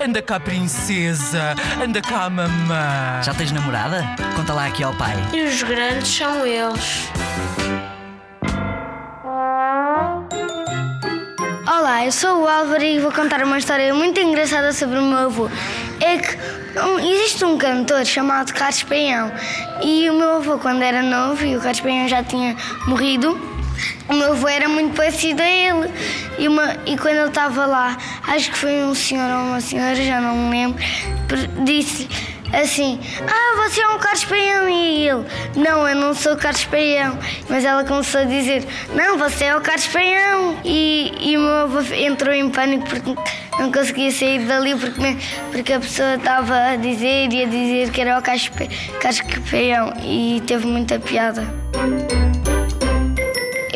Anda cá, princesa. Anda cá, mamã. Já tens namorada? Conta lá aqui ao pai. E os grandes são eles. Olá, eu sou o Álvaro e vou contar uma história muito engraçada sobre o meu avô. É que um, existe um cantor chamado Carlos Peião e o meu avô, quando era novo e o Carlos Peião já tinha morrido, o meu avô era muito parecido a ele. E, uma, e quando ele estava lá, acho que foi um senhor ou uma senhora, já não me lembro, disse assim: Ah, você é um Carlos Paião. E ele: Não, eu não sou o Carlos. Mas ela começou a dizer: Não, você é o Carlos Paião. E, e o meu avô entrou em pânico porque não conseguia sair dali porque, porque a pessoa estava a dizer e a dizer que era o Carlos Paião. E teve muita piada.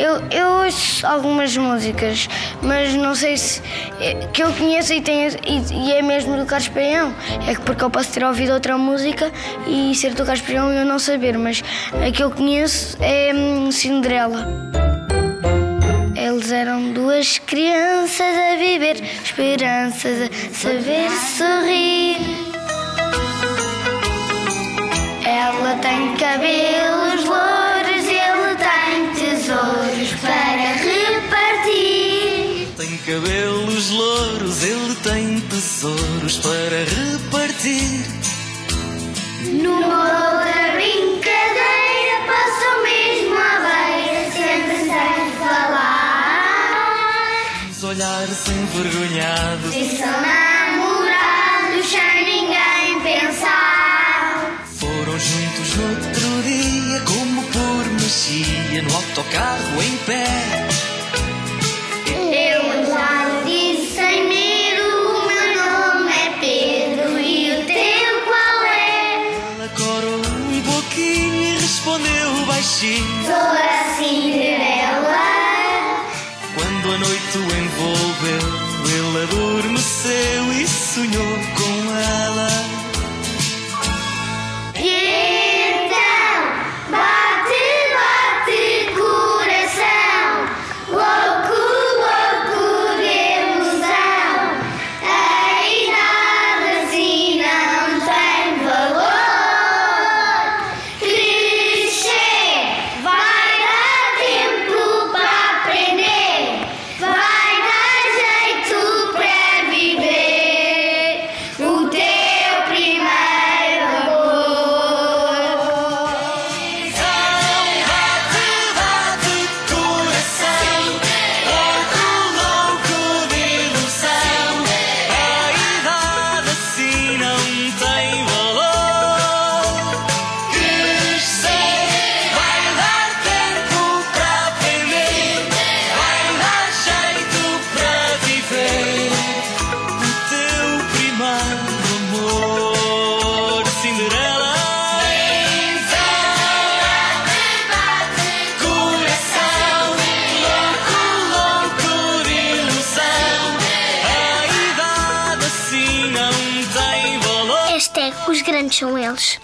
Eu, eu ouço algumas músicas, mas não sei se. É, que eu conheço e, tenho, e, e, é mesmo do Carlos Peão. É porque eu posso ter ouvido outra música e ser do Carlos Peão e eu não saber, mas a que eu conheço é hum, Cinderela. Eles eram duas crianças a viver, esperanças a saber sorrir. Ela tem cabelos cabelos louros, ele tem tesouros para repartir. Numa outra brincadeira, passou mesmo à beira, sempre sem falar. Os olhares envergonhados. E são namorados sem ninguém pensar. Foram juntos no outro dia, como por magia, no autocarro em pé. Sou a Cinderela. Quando a noite o envolveu, Hashtag os grandes são eles.